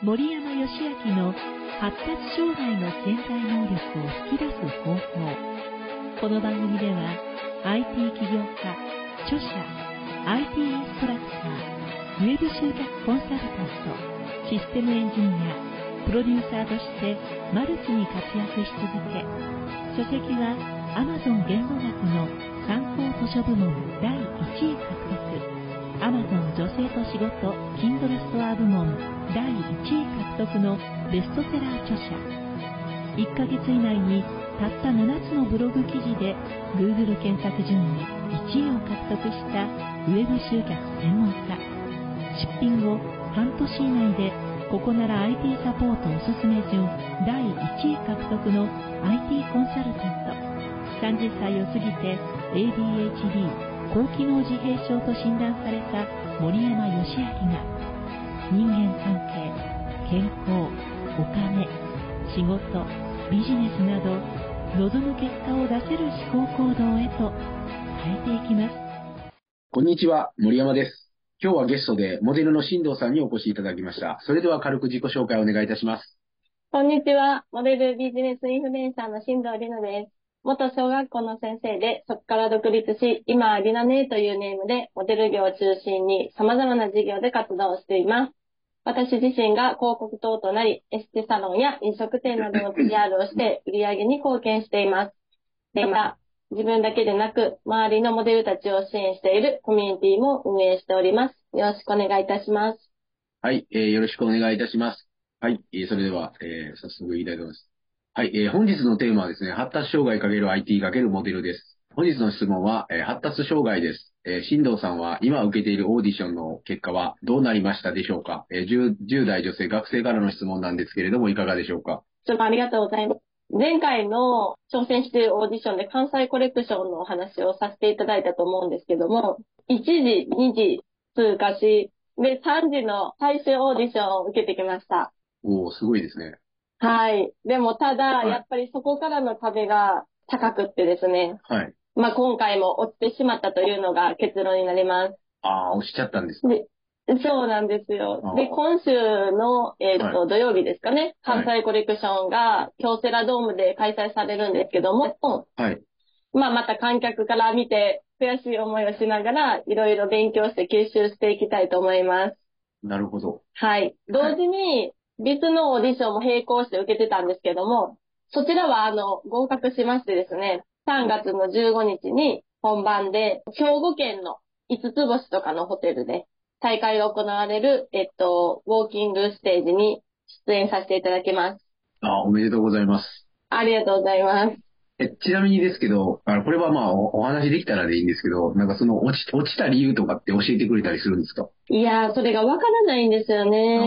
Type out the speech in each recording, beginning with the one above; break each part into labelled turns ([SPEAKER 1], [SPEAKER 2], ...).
[SPEAKER 1] 森山義明の発達障害の潜在能力を引き出す方法。この番組では IT 起業家著者 IT インストラクターウェブ集客コンサルタントシステムエンジニアプロデューサーとしてマルチに活躍し続け書籍は Amazon 言語学の参考図書部門第1位獲得。Amazon 女性と仕事 Kindle ストア部門第1位獲得のベストセラー著者。1ヶ月以内にたった7つのブログ記事で Google 検索順位1位を獲得したウェブ集客専門家。出品後半年以内でここなら IT サポートおすすめ順第1位獲得の IT コンサルタント。30歳を過ぎて ADHD 高機能自閉症と診断された森山義明が人間関係健康お金仕事ビジネスなど望む結果を出せる思考行動へと変えていきます
[SPEAKER 2] こんにちは、森山です。今日はゲストでモデルの新藤さんにお越しいただきました。それでは軽く自己紹介をお願いいたします。
[SPEAKER 3] こんにちは。モデルビジネスインフルエンサーの新藤里奈です。元小学校の先生で、そこから独立し、今はリナネーというネームで、モデル業を中心に様々な事業で活動しています。私自身が広告等となり、エステサロンや飲食店などの PR をして、売り上げに貢献しています。また、自分だけでなく、周りのモデルたちを支援しているコミュニティも運営しております。よろしくお願いいたします。
[SPEAKER 2] はい、えーよろしくお願いいたします。はい、えそれでは、えー早速言いたいと思います。はい、えー本日のテーマはですね、発達障害 ×IT× モデルです。本日の質問は、えー発達障害です。えー新藤さんは今受けているオーディションの結果はどうなりましたでしょうか、えー 10, 10代女性学生からの質問なんですけれども、いかがでしょうか？
[SPEAKER 3] ちょっとありがとうございます。前回の挑戦しているオーディションで関西コレクションのお話をさせていただいたと思うんですけども、1時、2時通過し、で、3時の最終オーディションを受けてきました。
[SPEAKER 2] おー、すごいですね。
[SPEAKER 3] はい。でもただ、
[SPEAKER 2] はい
[SPEAKER 3] やっぱりそこからの壁が高くってですね、
[SPEAKER 2] はい。
[SPEAKER 3] まあ今回も落ちてしまったというのが結論になります。
[SPEAKER 2] あー、押しちゃったんですか？
[SPEAKER 3] で、そうなんですよ
[SPEAKER 2] あ。ー
[SPEAKER 3] で、今週の、えっ、と、
[SPEAKER 2] は
[SPEAKER 3] 土曜日ですかね、
[SPEAKER 2] はい
[SPEAKER 3] 関西コレクションが京セラドームで開催されるんですけども、
[SPEAKER 2] はい。
[SPEAKER 3] まあまた観客から見て悔しい思いをしながら、いろいろ勉強して吸収していきたいと思います。
[SPEAKER 2] なるほど。
[SPEAKER 3] はい。同時に、別のオーディションも並行して受けてたんですけども、そちらはあの、合格しましてですね、3月の15日に本番で、兵庫県の5つ星とかのホテルで大会が行われる、えっと、ウォーキングステージに出演させていただきます。
[SPEAKER 2] あー、おめでとうございます。
[SPEAKER 3] ありがとうございます。
[SPEAKER 2] え、ちなみにですけど、あの、これはまあお、お話できたらでいいんですけど、なんかその落ち、落ちた理由とかって教えてくれたりするんですか？
[SPEAKER 3] いやー、それがわからないんですよね。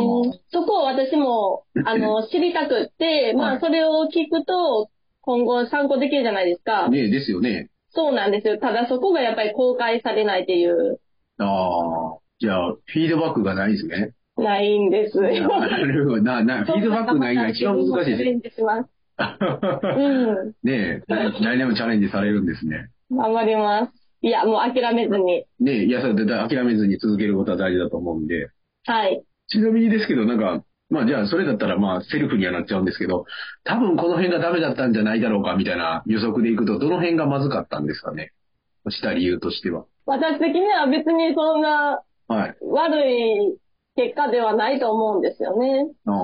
[SPEAKER 3] そこを私も、あの、知りたくって、まあ、
[SPEAKER 2] はい
[SPEAKER 3] それを聞くと、今後参考できるじゃないですか。
[SPEAKER 2] ねえ、ですよね。
[SPEAKER 3] そうなんですよ。ただそこがやっぱり公開されないっていう、
[SPEAKER 2] ああ、じゃあ、フィードバックがないですね。
[SPEAKER 3] ないんですよ。
[SPEAKER 2] なるほど。な、な、フィードバックないのが一番難しいで。
[SPEAKER 3] す。うん。
[SPEAKER 2] ねえ、来年もチャレンジされるんですね。
[SPEAKER 3] 頑張ります。いや、もう諦めずに。
[SPEAKER 2] ねえ、いや、それで諦めずに続けることは大事だと思うんで。
[SPEAKER 3] はい。
[SPEAKER 2] ちなみにですけど、なんか、まあじゃあ、それだったらまあ、セルフにはなっちゃうんですけど、多分この辺がダメだったんじゃないだろうか、みたいな予測でいくと、どの辺がまずかったんですかね？した理由としては。
[SPEAKER 3] 私的には別にそんな
[SPEAKER 2] はい。
[SPEAKER 3] 悪い結果ではないと思うんですよね。
[SPEAKER 2] ああ。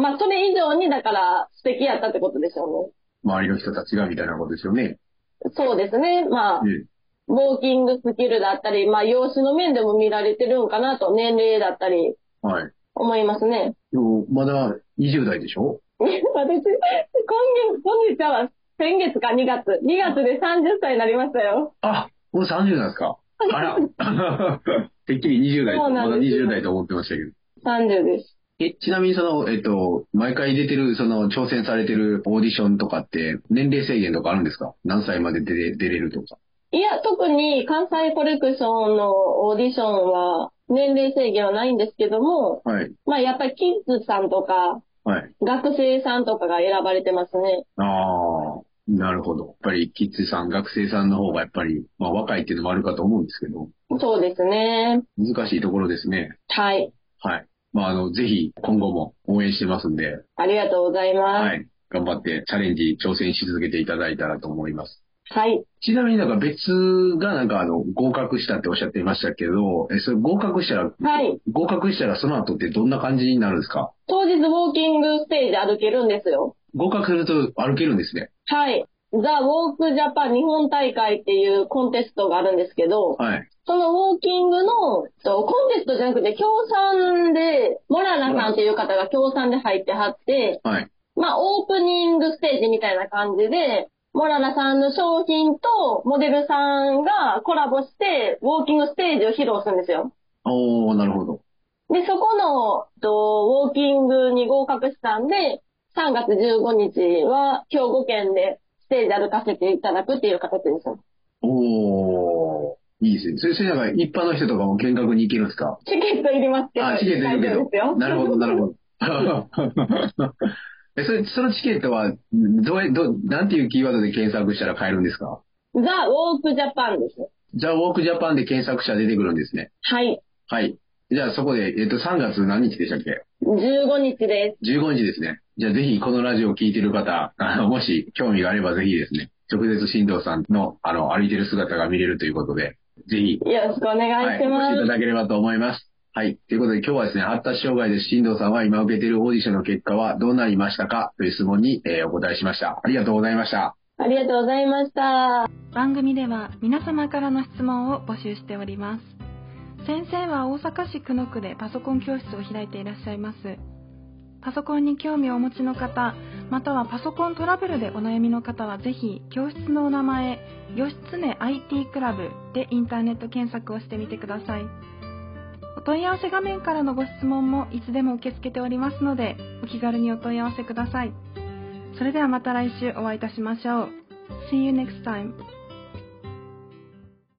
[SPEAKER 3] まあ、それ以上に、だから素敵やったってことでしょ
[SPEAKER 2] 周りの人たちがみたいなことですよね。
[SPEAKER 3] うね。そうですね。まあ、
[SPEAKER 2] ね
[SPEAKER 3] ウォーキングスキルだったり、まあ、容姿の面でも見られてるんかなと、年齢だったり、
[SPEAKER 2] はい。
[SPEAKER 3] 思いますね。
[SPEAKER 2] でも、まだ20代でしょ？
[SPEAKER 3] 私、今月、本日は先月か2月。2月で30歳になりましたよ。
[SPEAKER 2] あ、もう30なんですか？あら。てっきり20代まだ
[SPEAKER 3] なんですよ
[SPEAKER 2] 20代と思ってましたけど。
[SPEAKER 3] 30です。
[SPEAKER 2] え、ちなみにその、えっと、毎回出てる、その、挑戦されてるオーディションとかって、年齢制限とかあるんですか？何歳まで出れ出れるとか。
[SPEAKER 3] いや、特に関西コレクションのオーディションは年齢制限はないんですけども、
[SPEAKER 2] はい。
[SPEAKER 3] まあやっぱりキッズさんとか
[SPEAKER 2] はい。
[SPEAKER 3] 学生さんとかが選ばれてますね。
[SPEAKER 2] ああ、なるほど。やっぱり、キッズさん、学生さんの方がやっぱり、まあ若いっていうのもあるかと思うんですけど、
[SPEAKER 3] そうですね。
[SPEAKER 2] 難しいところですね。
[SPEAKER 3] はい。
[SPEAKER 2] はい。まあ、あの、ぜひ今後も応援してますんで、
[SPEAKER 3] ありがとうございます。
[SPEAKER 2] はい。頑張ってチャレンジ、挑戦し続けていただいたらと思います。
[SPEAKER 3] はい。
[SPEAKER 2] ちなみになんか別がなんかあの、合格したっておっしゃっていましたけど、え、それ合格したら、
[SPEAKER 3] はい。
[SPEAKER 2] 合格したらその後ってどんな感じになるんですか？
[SPEAKER 3] 当日ウォーキングステージ歩けるんですよ。
[SPEAKER 2] 合格すると歩けるんですね。
[SPEAKER 3] はい。ザ・ウォーク・ジャパン日本大会っていうコンテストがあるんですけど、
[SPEAKER 2] はい。
[SPEAKER 3] そのウォーキングの、とコンテストじゃなくて、協賛で、モララさんっていう方が協賛で入ってはって、
[SPEAKER 2] はい。
[SPEAKER 3] まあ、オープニングステージみたいな感じで、モララさんの商品とモデルさんがコラボして、ウォーキングステージを披露するんですよ。
[SPEAKER 2] おー、なるほど。
[SPEAKER 3] で、そこの、とウォーキングに合格したんで、3月15日は兵庫県でステージ歩かせていただくっていう形です。
[SPEAKER 2] おー、いいですね。それ、それなんか一般の人とかも見学に行けるんですか？
[SPEAKER 3] チケットいりますけど。
[SPEAKER 2] あ、チケットいるけど。なるほど、なるほど。え、それ、そのチケットは、どうや、どう、なんていうキーワードで検索したら買えるんですか？
[SPEAKER 3] ザ・ウォーク・ジャパンです。
[SPEAKER 2] じゃあ、ウォークジャパンで検索したら出てくるんですね。
[SPEAKER 3] はい。
[SPEAKER 2] はい。じゃあ、そこで、えっと、3月何日でしたっけ
[SPEAKER 3] ？15日です。
[SPEAKER 2] 15日ですね。じゃあぜひこのラジオを聞いてる方、あの、もし興味があればぜひですね、直接新藤さんの、あの、歩いてる姿が見れるということで、ぜひ、
[SPEAKER 3] よろしくお願
[SPEAKER 2] はい
[SPEAKER 3] します。
[SPEAKER 2] 越しいただければと思います。はい。ということで今日はですね、発達障害で新藤さんは今受けているオーディションの結果はどうなりましたか？という質問に、えーお答えしました。ありがとうございました。
[SPEAKER 3] ありがとうございました。
[SPEAKER 4] 番組では皆様からの質問を募集しております先生は大阪市久野区でパソコン教室を開いていらっしゃいますパソコンに興味をお持ちの方またはパソコントラブルでお悩みの方はぜひ教室のお名前義経 IT クラブでインターネット検索をしてみてください。お問い合わせ画面からのご質問もいつでも受け付けておりますのでお気軽にお問い合わせください。それではまた来週お会いいたしましょう。See you next time.